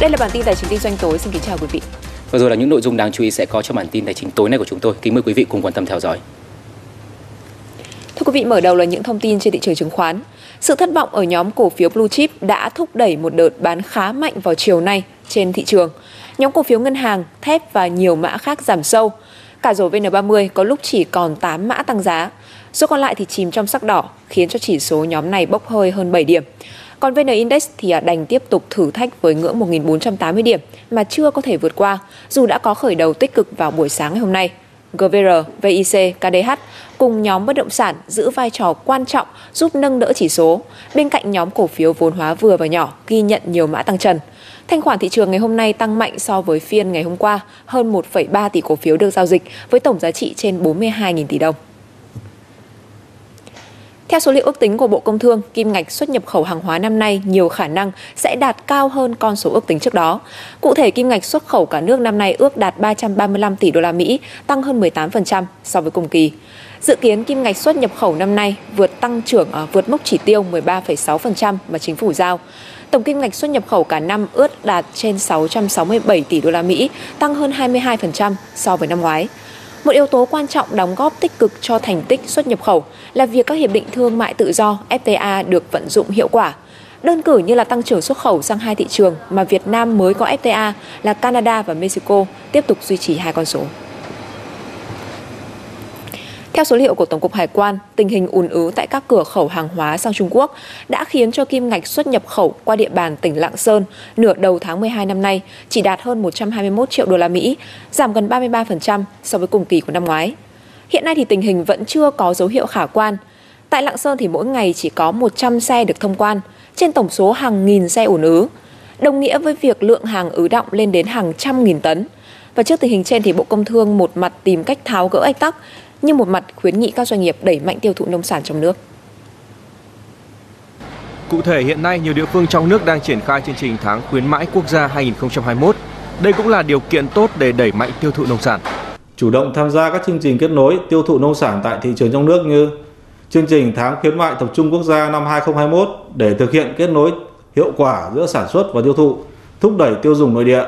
Đây là bản tin tài chính kinh doanh tối. Xin kính chào quý vị. Vừa rồi là những nội dung đáng chú ý sẽ có trong bản tin tài chính tối nay của chúng tôi. Kính mời quý vị cùng quan tâm theo dõi. Thưa quý vị, mở đầu là những thông tin trên thị trường chứng khoán. Sự thất vọng ở nhóm cổ phiếu blue chip đã thúc đẩy một đợt bán khá mạnh vào chiều nay trên thị trường. Nhóm cổ phiếu ngân hàng, thép và nhiều mã khác giảm sâu. Cả rổ VN30 có lúc chỉ còn 8 mã tăng giá. Số còn lại thì chìm trong sắc đỏ, khiến cho chỉ số nhóm này bốc hơi hơn 7 điểm. Còn VN Index thì à, đành tiếp tục thử thách với ngưỡng 1.480 điểm mà chưa có thể vượt qua, dù đã có khởi đầu tích cực vào buổi sáng ngày hôm nay. GVR, VIC, KDH cùng nhóm bất động sản giữ vai trò quan trọng giúp nâng đỡ chỉ số, bên cạnh nhóm cổ phiếu vốn hóa vừa và nhỏ ghi nhận nhiều mã tăng trần. Thanh khoản thị trường ngày hôm nay tăng mạnh so với phiên ngày hôm qua, hơn 1,3 tỷ cổ phiếu được giao dịch với tổng giá trị trên 42.000 tỷ đồng. Theo số liệu ước tính của Bộ Công Thương, kim ngạch xuất nhập khẩu hàng hóa năm nay nhiều khả năng sẽ đạt cao hơn con số ước tính trước đó. Cụ thể, kim ngạch xuất khẩu cả nước năm nay ước đạt 335 tỷ đô la Mỹ, tăng hơn 18% so với cùng kỳ. Dự kiến kim ngạch xuất nhập khẩu năm nay vượt tăng trưởng ở vượt mốc chỉ tiêu 13,6% mà chính phủ giao. Tổng kim ngạch xuất nhập khẩu cả năm ước đạt trên 667 tỷ đô la Mỹ, tăng hơn 22% so với năm ngoái. Một yếu tố quan trọng đóng góp tích cực cho thành tích xuất nhập khẩu là việc các hiệp định thương mại tự do FTA được vận dụng hiệu quả. Đơn cử như là tăng trưởng xuất khẩu sang hai thị trường mà Việt Nam mới có FTA là Canada và Mexico tiếp tục duy trì hai con số. Theo số liệu của Tổng cục Hải quan, tình hình ùn ứ tại các cửa khẩu hàng hóa sang Trung Quốc đã khiến cho kim ngạch xuất nhập khẩu qua địa bàn tỉnh Lạng Sơn nửa đầu tháng 12 năm nay chỉ đạt hơn 121 triệu đô la Mỹ, giảm gần 33% so với cùng kỳ của năm ngoái. Hiện nay thì tình hình vẫn chưa có dấu hiệu khả quan. Tại Lạng Sơn thì mỗi ngày chỉ có 100 xe được thông quan, trên tổng số hàng nghìn xe ùn ứ, đồng nghĩa với việc lượng hàng ứ động lên đến hàng trăm nghìn tấn. Và trước tình hình trên thì Bộ Công Thương một mặt tìm cách tháo gỡ ách tắc, nhưng một mặt khuyến nghị các doanh nghiệp đẩy mạnh tiêu thụ nông sản trong nước. Cụ thể hiện nay nhiều địa phương trong nước đang triển khai chương trình tháng khuyến mãi quốc gia 2021. Đây cũng là điều kiện tốt để đẩy mạnh tiêu thụ nông sản. Chủ động tham gia các chương trình kết nối tiêu thụ nông sản tại thị trường trong nước như chương trình tháng khuyến mại tập trung quốc gia năm 2021 để thực hiện kết nối hiệu quả giữa sản xuất và tiêu thụ, thúc đẩy tiêu dùng nội địa.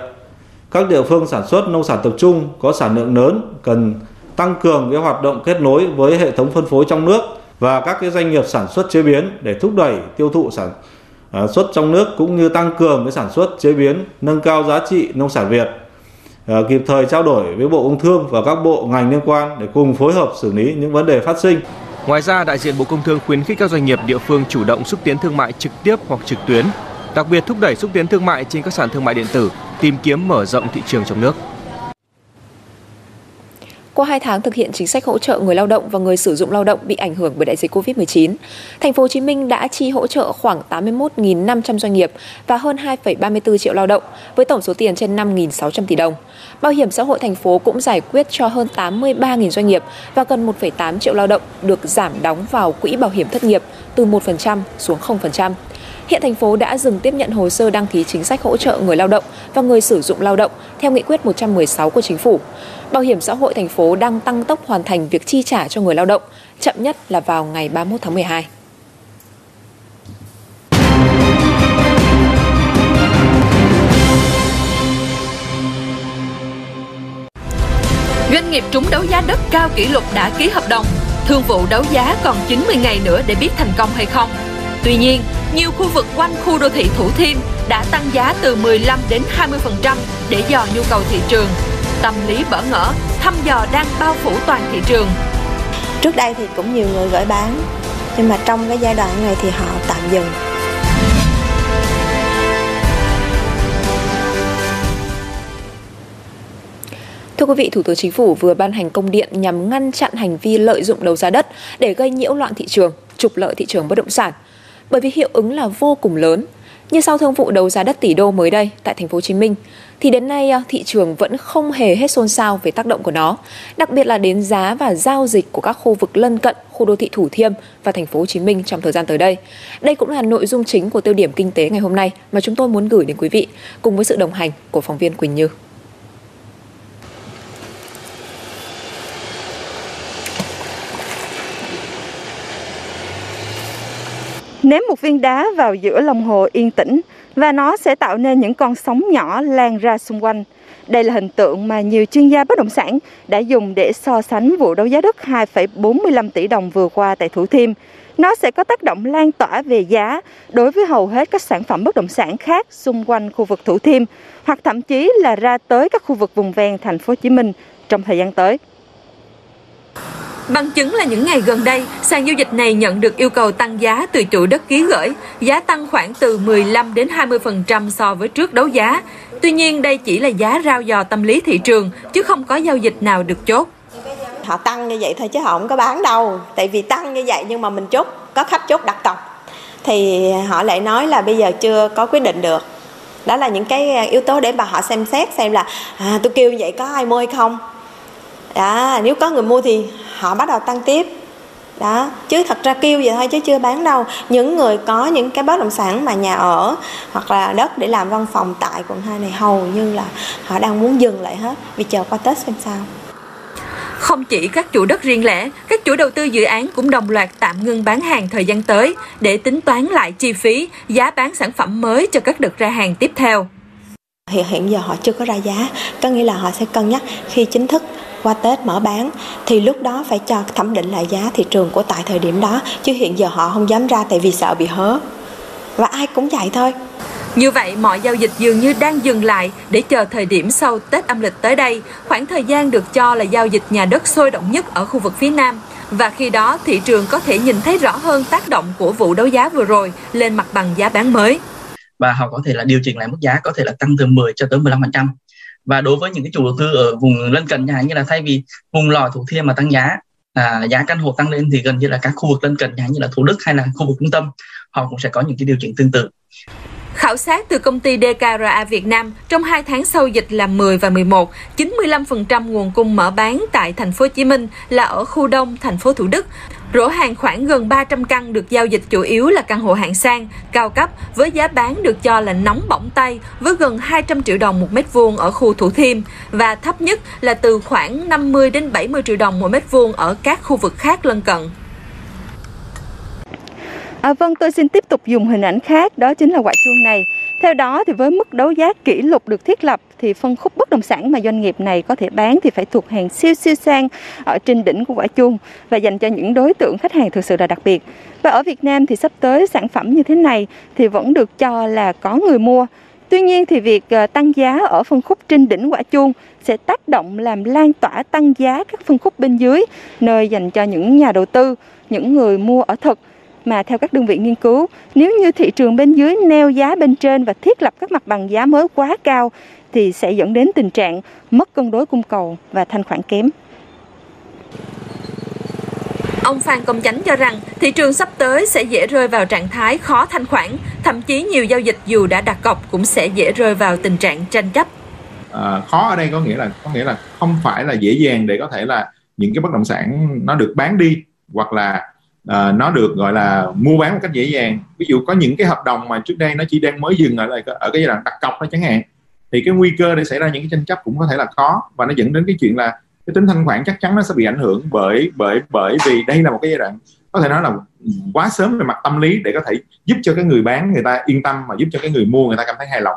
Các địa phương sản xuất nông sản tập trung có sản lượng lớn cần tăng cường cái hoạt động kết nối với hệ thống phân phối trong nước và các cái doanh nghiệp sản xuất chế biến để thúc đẩy tiêu thụ sản à, xuất trong nước cũng như tăng cường cái sản xuất chế biến nâng cao giá trị nông sản Việt à, kịp thời trao đổi với Bộ Công Thương và các bộ ngành liên quan để cùng phối hợp xử lý những vấn đề phát sinh. Ngoài ra, đại diện Bộ Công Thương khuyến khích các doanh nghiệp địa phương chủ động xúc tiến thương mại trực tiếp hoặc trực tuyến, đặc biệt thúc đẩy xúc tiến thương mại trên các sàn thương mại điện tử, tìm kiếm mở rộng thị trường trong nước. Qua 2 tháng thực hiện chính sách hỗ trợ người lao động và người sử dụng lao động bị ảnh hưởng bởi đại dịch Covid-19, thành phố Hồ Chí Minh đã chi hỗ trợ khoảng 81.500 doanh nghiệp và hơn 2,34 triệu lao động với tổng số tiền trên 5.600 tỷ đồng. Bảo hiểm xã hội thành phố cũng giải quyết cho hơn 83.000 doanh nghiệp và gần 1,8 triệu lao động được giảm đóng vào quỹ bảo hiểm thất nghiệp từ 1% xuống 0%. Hiện thành phố đã dừng tiếp nhận hồ sơ đăng ký chính sách hỗ trợ người lao động và người sử dụng lao động theo nghị quyết 116 của chính phủ. Bảo hiểm xã hội thành phố đang tăng tốc hoàn thành việc chi trả cho người lao động, chậm nhất là vào ngày 31 tháng 12. Doanh nghiệp trúng đấu giá đất cao kỷ lục đã ký hợp đồng. Thương vụ đấu giá còn 90 ngày nữa để biết thành công hay không. Tuy nhiên, nhiều khu vực quanh khu đô thị Thủ Thiêm đã tăng giá từ 15 đến 20% để dò nhu cầu thị trường. Tâm lý bỡ ngỡ, thăm dò đang bao phủ toàn thị trường. Trước đây thì cũng nhiều người gửi bán, nhưng mà trong cái giai đoạn này thì họ tạm dừng. Thưa quý vị, Thủ tướng Chính phủ vừa ban hành công điện nhằm ngăn chặn hành vi lợi dụng đấu giá đất để gây nhiễu loạn thị trường, trục lợi thị trường bất động sản. Bởi vì hiệu ứng là vô cùng lớn. Như sau thương vụ đấu giá đất tỷ đô mới đây tại thành phố Hồ Chí Minh, thì đến nay à, thị trường vẫn không hề hết xôn xao về tác động của nó, đặc biệt là đến giá và giao dịch của các khu vực lân cận khu đô thị Thủ Thiêm và thành phố Hồ Chí Minh trong thời gian tới đây. Đây cũng là nội dung chính của tiêu điểm kinh tế ngày hôm nay mà chúng tôi muốn gửi đến quý vị cùng với sự đồng hành của phóng viên Quỳnh Như. Ném một viên đá vào giữa lòng hồ yên tĩnh và nó sẽ tạo nên những con sóng nhỏ lan ra xung quanh. Đây là hình tượng mà nhiều chuyên gia bất động sản đã dùng để so sánh vụ đấu giá đất 2,45 tỷ đồng vừa qua tại Thủ Thiêm. Nó sẽ có tác động lan tỏa về giá đối với hầu hết các sản phẩm bất động sản khác xung quanh khu vực Thủ Thiêm hoặc thậm chí là ra tới các khu vực vùng ven thành phố Hồ Chí Minh trong thời gian tới. Bằng chứng là những ngày gần đây, sàn giao dịch này nhận được yêu cầu tăng giá từ chủ đất ký gửi, giá tăng khoảng từ 15 đến 20% so với trước đấu giá. Tuy nhiên, đây chỉ là giá rao dò tâm lý thị trường, chứ không có giao dịch nào được chốt. Họ tăng như vậy thôi chứ họ không có bán đâu. Tại vì tăng như vậy nhưng mà mình chốt, có khách chốt đặt cọc. Thì họ lại nói là bây giờ chưa có quyết định được. Đó là những cái yếu tố để bà họ xem xét xem là à, tôi kêu như vậy có ai mua hay không. Đó, nếu có người mua thì họ bắt đầu tăng tiếp. Đó chứ thật ra kêu vậy thôi chứ chưa bán đâu. Những người có những cái bất động sản mà nhà ở hoặc là đất để làm văn phòng tại quận 2 này hầu như là họ đang muốn dừng lại hết. Vì chờ qua tết xem sao. Không chỉ các chủ đất riêng lẻ, các chủ đầu tư dự án cũng đồng loạt tạm ngưng bán hàng thời gian tới để tính toán lại chi phí, giá bán sản phẩm mới cho các đợt ra hàng tiếp theo. Hiện hiện giờ họ chưa có ra giá, có nghĩa là họ sẽ cân nhắc khi chính thức qua Tết mở bán thì lúc đó phải cho thẩm định lại giá thị trường của tại thời điểm đó chứ hiện giờ họ không dám ra tại vì sợ bị hớ và ai cũng vậy thôi như vậy, mọi giao dịch dường như đang dừng lại để chờ thời điểm sau Tết âm lịch tới đây, khoảng thời gian được cho là giao dịch nhà đất sôi động nhất ở khu vực phía Nam. Và khi đó, thị trường có thể nhìn thấy rõ hơn tác động của vụ đấu giá vừa rồi lên mặt bằng giá bán mới. Và họ có thể là điều chỉnh lại mức giá, có thể là tăng từ 10 cho tới 15% và đối với những cái chủ đầu tư ở vùng lân cận nhà như là thay vì vùng lò thủ thiêm mà tăng giá à, giá căn hộ tăng lên thì gần như là các khu vực lân cận nhà như là thủ đức hay là khu vực trung tâm họ cũng sẽ có những cái điều chỉnh tương tự. Khảo sát từ công ty DKRA Việt Nam, trong 2 tháng sau dịch là 10 và 11, 95% nguồn cung mở bán tại thành phố Hồ Chí Minh là ở khu đông thành phố Thủ Đức. Rổ hàng khoảng gần 300 căn được giao dịch chủ yếu là căn hộ hạng sang, cao cấp với giá bán được cho là nóng bỏng tay với gần 200 triệu đồng một mét vuông ở khu Thủ Thiêm và thấp nhất là từ khoảng 50 đến 70 triệu đồng một mét vuông ở các khu vực khác lân cận. À, vâng, tôi xin tiếp tục dùng hình ảnh khác, đó chính là quả chuông này. Theo đó thì với mức đấu giá kỷ lục được thiết lập thì phân khúc bất động sản mà doanh nghiệp này có thể bán thì phải thuộc hàng siêu siêu sang ở trên đỉnh của quả chuông và dành cho những đối tượng khách hàng thực sự là đặc biệt. Và ở Việt Nam thì sắp tới sản phẩm như thế này thì vẫn được cho là có người mua. Tuy nhiên thì việc ờ, tăng giá ở phân khúc trên đỉnh quả chuông sẽ tác động làm lan tỏa tăng giá các phân khúc bên dưới nơi dành cho những nhà đầu tư, những người mua ở thực mà theo các đơn vị nghiên cứu, nếu như thị trường bên dưới neo giá bên trên và thiết lập các mặt bằng giá mới quá cao thì sẽ dẫn đến tình trạng mất cân đối cung cầu và thanh khoản kém. Ông Phan Công Chánh cho rằng thị trường sắp tới sẽ dễ rơi vào trạng thái khó thanh khoản, thậm chí nhiều giao dịch dù đã đặt cọc cũng sẽ dễ rơi vào tình trạng tranh chấp. À, khó ở đây có nghĩa là có nghĩa là không phải là dễ dàng để có thể là những cái bất động sản nó được bán đi hoặc là uh, nó được gọi là mua bán một cách dễ dàng. Ví dụ có những cái hợp đồng mà trước đây nó chỉ đang mới dừng ở lại ở cái giai đoạn đặt cọc đó chẳng hạn thì cái nguy cơ để xảy ra những cái tranh chấp cũng có thể là có. Và nó dẫn đến cái chuyện là cái tính thanh khoản chắc chắn nó sẽ bị ảnh hưởng bởi bởi bởi vì đây là một cái giai đoạn có thể nói là quá sớm về mặt tâm lý để có thể giúp cho cái người bán người ta yên tâm mà giúp cho cái người mua người ta cảm thấy hài lòng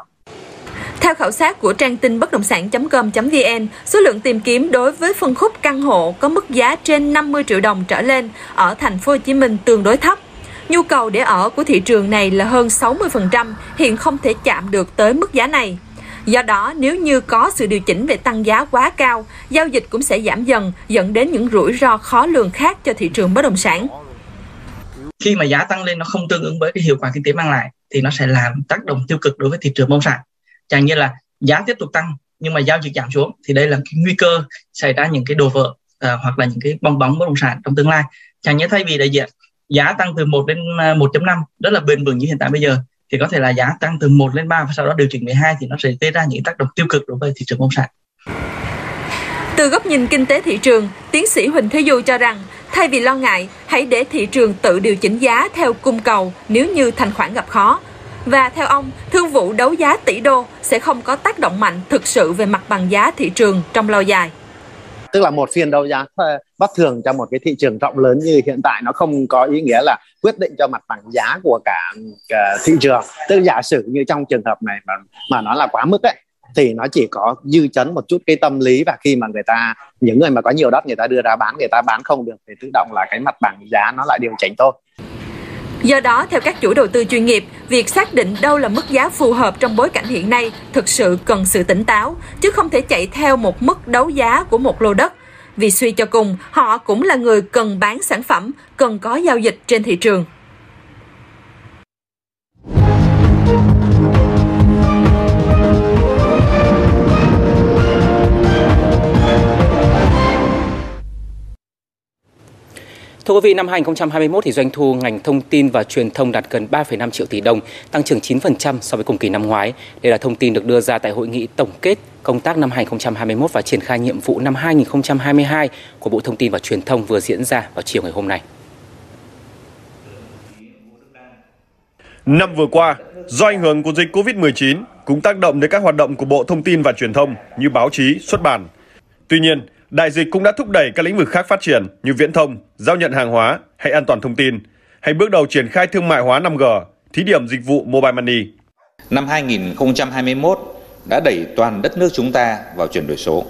theo khảo sát của trang tin bất động sản.com.vn, số lượng tìm kiếm đối với phân khúc căn hộ có mức giá trên 50 triệu đồng trở lên ở thành phố Hồ Chí Minh tương đối thấp. Nhu cầu để ở của thị trường này là hơn 60%, hiện không thể chạm được tới mức giá này. Do đó, nếu như có sự điều chỉnh về tăng giá quá cao, giao dịch cũng sẽ giảm dần, dẫn đến những rủi ro khó lường khác cho thị trường bất động sản. Khi mà giá tăng lên nó không tương ứng với cái hiệu quả kinh tế mang lại thì nó sẽ làm tác động tiêu cực đối với thị trường bất động sản chẳng như là giá tiếp tục tăng nhưng mà giao dịch giảm xuống thì đây là cái nguy cơ xảy ra những cái đồ vỡ uh, hoặc là những cái bong bóng bất động sản trong tương lai chẳng như thay vì đại diện giá tăng từ 1 đến à, 1.5 rất là bền vững như hiện tại bây giờ thì có thể là giá tăng từ 1 lên 3 và sau đó điều chỉnh 12 thì nó sẽ gây ra những tác động tiêu cực đối với thị trường bất động sản. Từ góc nhìn kinh tế thị trường, tiến sĩ Huỳnh Thế Du cho rằng thay vì lo ngại, hãy để thị trường tự điều chỉnh giá theo cung cầu nếu như thanh khoản gặp khó và theo ông, thương vụ đấu giá tỷ đô sẽ không có tác động mạnh thực sự về mặt bằng giá thị trường trong lâu dài. tức là một phiên đấu giá ờ, bất thường trong một cái thị trường rộng lớn như hiện tại nó không có ý nghĩa là quyết định cho mặt bằng giá của cả, cả thị trường tức giả sử như trong trường hợp này mà mà nó là quá mức ấy thì nó chỉ có dư chấn một chút cái tâm lý và khi mà người ta những người mà có nhiều đất người ta đưa ra bán người ta bán không được thì tự động là cái mặt bằng giá nó lại điều chỉnh thôi Do đó, theo các chủ đầu tư chuyên nghiệp, việc xác định đâu là mức giá phù hợp trong bối cảnh hiện nay thực sự cần sự tỉnh táo, chứ không thể chạy theo một mức đấu giá của một lô đất. Vì suy cho cùng, họ cũng là người cần bán sản phẩm, cần có giao dịch trên thị trường. Thưa quý vị, năm 2021 thì doanh thu ngành thông tin và truyền thông đạt gần 3,5 triệu tỷ đồng, tăng trưởng 9% so với cùng kỳ năm ngoái. Đây là thông tin được đưa ra tại hội nghị tổng kết công tác năm 2021 và triển khai nhiệm vụ năm 2022 của Bộ Thông tin và Truyền thông vừa diễn ra vào chiều ngày hôm nay. Năm vừa qua, do ảnh hưởng của dịch Covid-19 cũng tác động đến các hoạt động của Bộ Thông tin và Truyền thông như báo chí, xuất bản. Tuy nhiên, Đại dịch cũng đã thúc đẩy các lĩnh vực khác phát triển như viễn thông, giao nhận hàng hóa hay an toàn thông tin, hay bước đầu triển khai thương mại hóa 5G, thí điểm dịch vụ mobile money. Năm 2021 đã đẩy toàn đất nước chúng ta vào chuyển đổi số.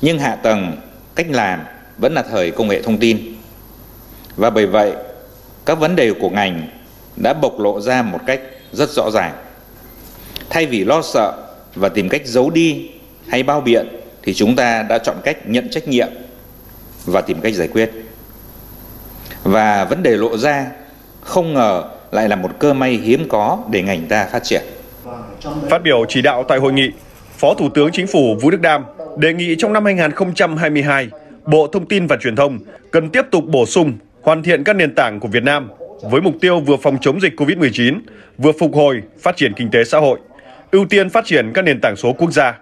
Nhưng hạ tầng, cách làm vẫn là thời công nghệ thông tin. Và bởi vậy, các vấn đề của ngành đã bộc lộ ra một cách rất rõ ràng. Thay vì lo sợ và tìm cách giấu đi hay bao biện thì chúng ta đã chọn cách nhận trách nhiệm và tìm cách giải quyết. Và vấn đề lộ ra không ngờ lại là một cơ may hiếm có để ngành ta phát triển. Phát biểu chỉ đạo tại hội nghị, Phó Thủ tướng Chính phủ Vũ Đức Đam đề nghị trong năm 2022, Bộ Thông tin và Truyền thông cần tiếp tục bổ sung, hoàn thiện các nền tảng của Việt Nam với mục tiêu vừa phòng chống dịch COVID-19, vừa phục hồi, phát triển kinh tế xã hội, ưu tiên phát triển các nền tảng số quốc gia.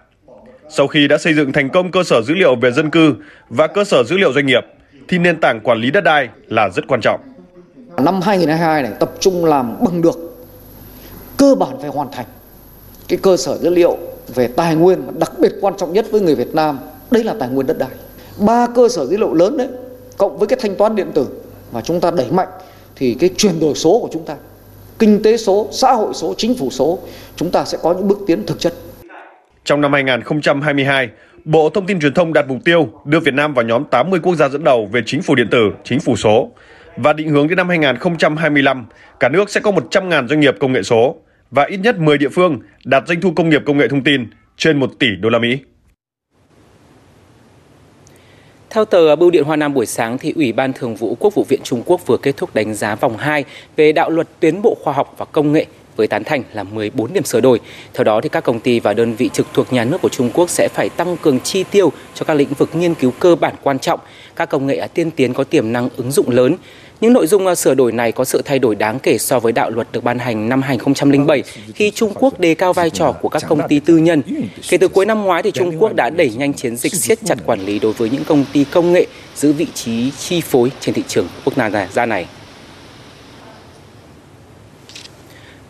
Sau khi đã xây dựng thành công cơ sở dữ liệu về dân cư và cơ sở dữ liệu doanh nghiệp, thì nền tảng quản lý đất đai là rất quan trọng. Năm 2022 này tập trung làm bằng được, cơ bản phải hoàn thành cái cơ sở dữ liệu về tài nguyên đặc biệt quan trọng nhất với người Việt Nam, đấy là tài nguyên đất đai. Ba cơ sở dữ liệu lớn đấy, cộng với cái thanh toán điện tử mà chúng ta đẩy mạnh thì cái chuyển đổi số của chúng ta, kinh tế số, xã hội số, chính phủ số, chúng ta sẽ có những bước tiến thực chất. Trong năm 2022, Bộ Thông tin Truyền thông đặt mục tiêu đưa Việt Nam vào nhóm 80 quốc gia dẫn đầu về chính phủ điện tử, chính phủ số và định hướng đến năm 2025, cả nước sẽ có 100.000 doanh nghiệp công nghệ số và ít nhất 10 địa phương đạt doanh thu công nghiệp công nghệ thông tin trên 1 tỷ đô la Mỹ. Theo tờ Bưu điện Hoa Nam buổi sáng thì Ủy ban Thường vụ Quốc vụ viện Trung Quốc vừa kết thúc đánh giá vòng 2 về đạo luật tiến bộ khoa học và công nghệ với tán thành là 14 điểm sửa đổi. Theo đó thì các công ty và đơn vị trực thuộc nhà nước của Trung Quốc sẽ phải tăng cường chi tiêu cho các lĩnh vực nghiên cứu cơ bản quan trọng, các công nghệ tiên tiến có tiềm năng ứng dụng lớn. Những nội dung ờ, sửa đổi này có sự thay đổi đáng kể so với đạo luật được ban hành năm 2007 khi Trung Quốc đề cao vai trò của các công ty tư nhân. Kể từ cuối năm ngoái thì Trung Quốc đã đẩy nhanh chiến dịch siết chặt quản lý đối với những công ty công nghệ giữ vị trí chi phối trên thị trường quốc gia này.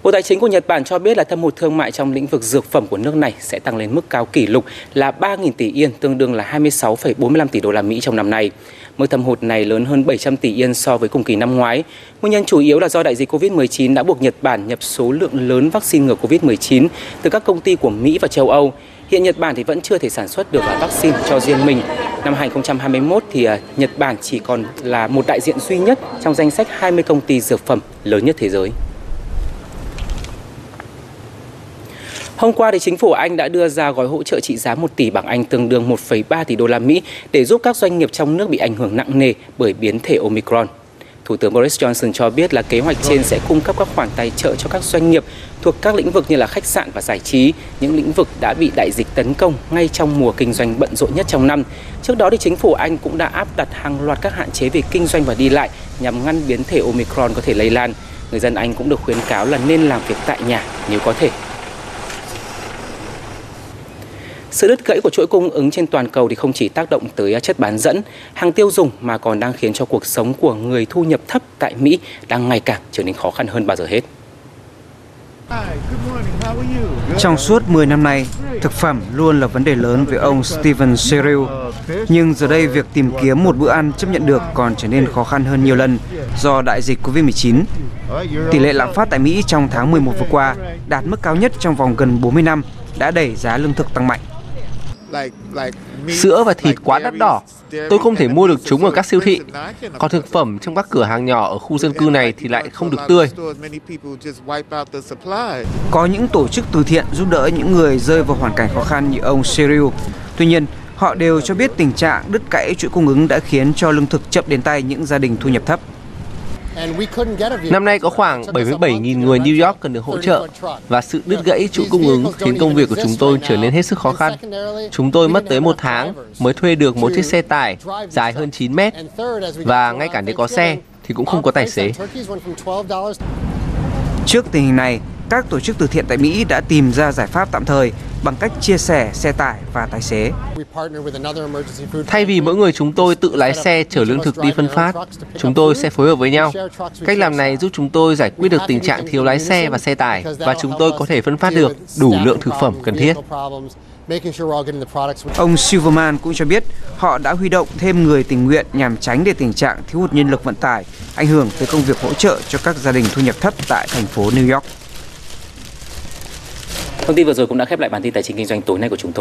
Bộ Tài chính của Nhật Bản cho biết là thâm hụt thương mại trong lĩnh vực dược phẩm của nước này sẽ tăng lên mức cao kỷ lục là 3.000 tỷ yên, tương đương là 26,45 tỷ đô la Mỹ trong năm nay. Mức thâm hụt này lớn hơn 700 tỷ yên so với cùng kỳ năm ngoái. Nguyên nhân chủ yếu là do đại dịch COVID-19 đã buộc Nhật Bản nhập số lượng lớn vaccine ngừa COVID-19 từ các công ty của Mỹ và châu Âu. Hiện Nhật Bản thì vẫn chưa thể sản xuất được vaccine cho riêng mình. Năm 2021 thì à, Nhật Bản chỉ còn là một đại diện duy nhất trong danh sách 20 công ty dược phẩm lớn nhất thế giới. Hôm qua thì chính phủ Anh đã đưa ra gói hỗ trợ trị giá 1 tỷ bảng Anh tương đương 1,3 tỷ đô la Mỹ để giúp các doanh nghiệp trong nước bị ảnh hưởng nặng nề bởi biến thể Omicron. Thủ tướng Boris Johnson cho biết là kế hoạch trên sẽ cung cấp các khoản tài trợ cho các doanh nghiệp thuộc các lĩnh vực như là khách sạn và giải trí, những lĩnh vực đã bị đại dịch tấn công ngay trong mùa kinh doanh bận rộn nhất trong năm. Trước đó thì chính phủ Anh cũng đã áp đặt hàng loạt các hạn chế về kinh doanh và đi lại nhằm ngăn biến thể Omicron có thể lây lan. Người dân Anh cũng được khuyến cáo là nên làm việc tại nhà nếu có thể. Sự đứt gãy của chuỗi cung ứng trên toàn cầu thì không chỉ tác động tới chất bán dẫn, hàng tiêu dùng mà còn đang khiến cho cuộc sống của người thu nhập thấp tại Mỹ đang ngày càng trở nên khó khăn hơn bao giờ hết. Trong suốt 10 năm nay, thực phẩm luôn là vấn đề lớn với ông Steven Cyril. Nhưng giờ đây việc tìm kiếm một bữa ăn chấp nhận được còn trở nên khó khăn hơn nhiều lần do đại dịch Covid-19. Tỷ lệ lạm phát tại Mỹ trong tháng 11 vừa qua đạt mức cao nhất trong vòng gần 40 năm, đã đẩy giá lương thực tăng mạnh. Sữa và thịt quá đắt đỏ, tôi không thể mua được chúng ở các siêu thị. Còn thực phẩm trong các cửa hàng nhỏ ở khu dân cư này thì lại không được tươi. Có những tổ chức từ thiện giúp đỡ những người rơi vào hoàn cảnh khó khăn như ông Cyril. Tuy nhiên, họ đều cho biết tình trạng đứt gãy chuỗi cung ứng đã khiến cho lương thực chậm đến tay những gia đình thu nhập thấp. Năm nay có khoảng 77.000 người New York cần được hỗ trợ và sự đứt gãy chuỗi cung ứng khiến công việc của chúng tôi trở nên hết sức khó khăn. Chúng tôi mất tới một tháng mới thuê được một chiếc xe tải dài hơn 9 mét và ngay cả nếu có xe thì cũng không có tài xế. Trước tình hình này, các tổ chức từ thiện tại Mỹ đã tìm ra giải pháp tạm thời bằng cách chia sẻ xe tải và tài xế. Thay vì mỗi người chúng tôi tự lái xe chở lương thực đi phân phát, chúng tôi sẽ phối hợp với nhau. Cách làm này giúp chúng tôi giải quyết được tình trạng thiếu lái xe và xe tải và chúng tôi có thể phân phát được đủ lượng thực phẩm cần thiết. Ông Silverman cũng cho biết họ đã huy động thêm người tình nguyện nhằm tránh để tình trạng thiếu hụt nhân lực vận tải ảnh hưởng tới công việc hỗ trợ cho các gia đình thu nhập thấp tại thành phố New York. Thông tin vừa rồi cũng đã khép lại bản tin tài chính kinh doanh tối nay của chúng tôi.